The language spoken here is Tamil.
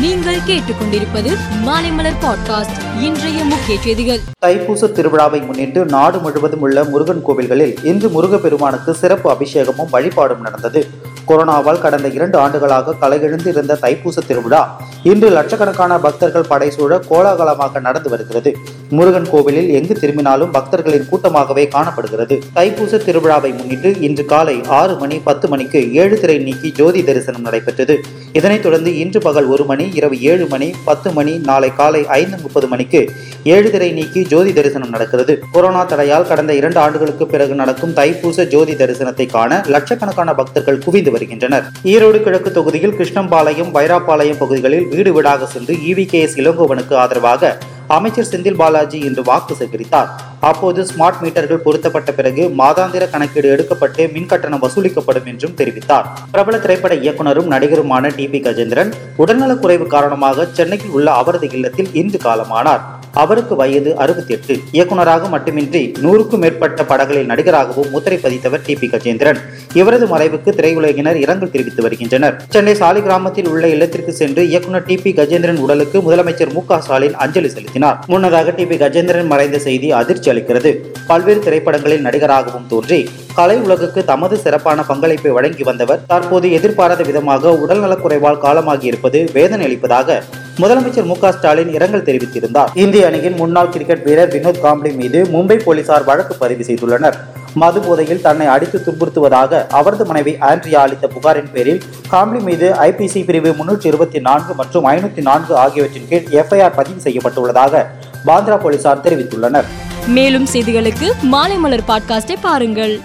நீங்கள் கேட்டுக்கொண்டிருப்பது மாலைமலர் பாட்காஸ்ட் இன்றைய முக்கிய செய்திகள். தைப்பூச திருவிழாவை முன்னிட்டு நாடு முழுவதும் உள்ள முருகன் கோவில்களில் இன்று முருகப்பெருமானுக்கு சிறப்பு அபிஷேகமும் வழிபாடும் நடந்தது. கொரோனாவால் கடந்த இரண்டு ஆண்டுகளாக கலையெழுந்து இருந்த தைப்பூச திருவிழா இன்று லட்சக்கணக்கான பக்தர்கள் படைசூழ கோலாகலமாக நடந்து வருகிறது. முருகன் கோவிலில் எங்கு திரும்பினாலும் பக்தர்களின் கூட்டமாகவே காணப்படுகிறது. தைப்பூச திருவிழாவை முன்னிட்டு இன்று காலை ஆறு மணி பத்து மணிக்கு ஏழு திரை நீக்கி ஜோதி தரிசனம் நடைபெற்றது. இதனைத் தொடர்ந்து இன்று பகல் ஒரு மணி இரவு ஏழு மணி பத்து மணி நாளை காலை ஐந்து முப்பது மணிக்கு ஏழு திரை நீக்கி ஜோதி தரிசனம் நடக்கிறது. கொரோனா தடையால் கடந்த இரண்டு ஆண்டுகளுக்கு பிறகு நடக்கும் தைப்பூச ஜோதி தரிசனத்தை காண லட்சக்கணக்கான பக்தர்கள் குவிந்து வருகின்றனர். ஈரோடு கிழக்கு தொகுதியில் கிருஷ்ணம்பாளையம் வைராப்பாளையம் பகுதிகளில் வீடு வீடாக சென்று இவி கே எஸ் இளங்கோவனுக்கு ஆதரவாக அமைச்சர் செந்தில் பாலாஜி இன்று வாக்கு சேகரித்தார். அப்போது ஸ்மார்ட் மீட்டர்கள் பொருத்தப்பட்ட பிறகு மாதாந்திர கணக்கீடு எடுக்கப்பட்டு மின் கட்டணம் வசூலிக்கப்படும் என்றும் தெரிவித்தார். பிரபல திரைப்பட இயக்குனரும் நடிகருமான டி பி கஜேந்திரன் உடல்நலக்குறைவு காரணமாக சென்னையில் உள்ள அவரது இல்லத்தில் இன்று காலமானார். அவருக்கு வயது அறுபத்தி எட்டு இயக்குனராக மட்டுமின்றி நூறுக்கும் மேற்பட்ட படங்களில் நடிகராகவும் முத்திரை பதித்தவர் டி பி கஜேந்திரன். இவரது மறைவுக்கு திரையுலகினர் இரங்கல் தெரிவித்து வருகின்றனர். சென்னை சாலி கிராமத்தில் உள்ள இல்லத்திற்கு சென்று இயக்குனர் டி பி கஜேந்திரன் உடலுக்கு முதலமைச்சர் மு க ஸ்டாலின் அஞ்சலி செலுத்தினார். முன்னதாக டி பி கஜேந்திரன் மறைந்த செய்தி அதிர்ச்சி அளிக்கிறது. பல்வேறு திரைப்படங்களில் நடிகராகவும் தோன்றி கலை உலகுக்கு தமது சிறப்பான பங்களிப்பை வழங்கி வந்தவர் தற்போது எதிர்பாராத விதமாக உடல்நலக்குறைவால் காலமாகி இருப்பது வேதனை அளிப்பதாக முதலமைச்சர் மு ஸ்டாலின் இரங்கல் தெரிவித்திருந்தார். இந்திய அணியின் முன்னாள் கிரிக்கெட் வீரர் வினோத் காம்ப்ளி மீது மும்பை போலீசார் வழக்கு பதிவு செய்துள்ளனர். மது போதையில் தன்னை அடித்து துன்புறுத்துவதாக அவரது மனைவி ஆண்ட்ரியா அளித்த புகாரின் பேரில் காம்ப்ளி மீது ஐபிசி பிரிவு முன்னூற்றி இருபத்தி நான்கு மற்றும் ஐநூத்தி நான்கு ஆகியவற்றின் கீழ் எஃப்ஐஆர் பதிவு செய்யப்பட்டுள்ளதாக பாந்திரா போலீசார் தெரிவித்துள்ளனர். மேலும் செய்திகளுக்கு மாலைமலர் பாட்காஸ்டை பாருங்கள்.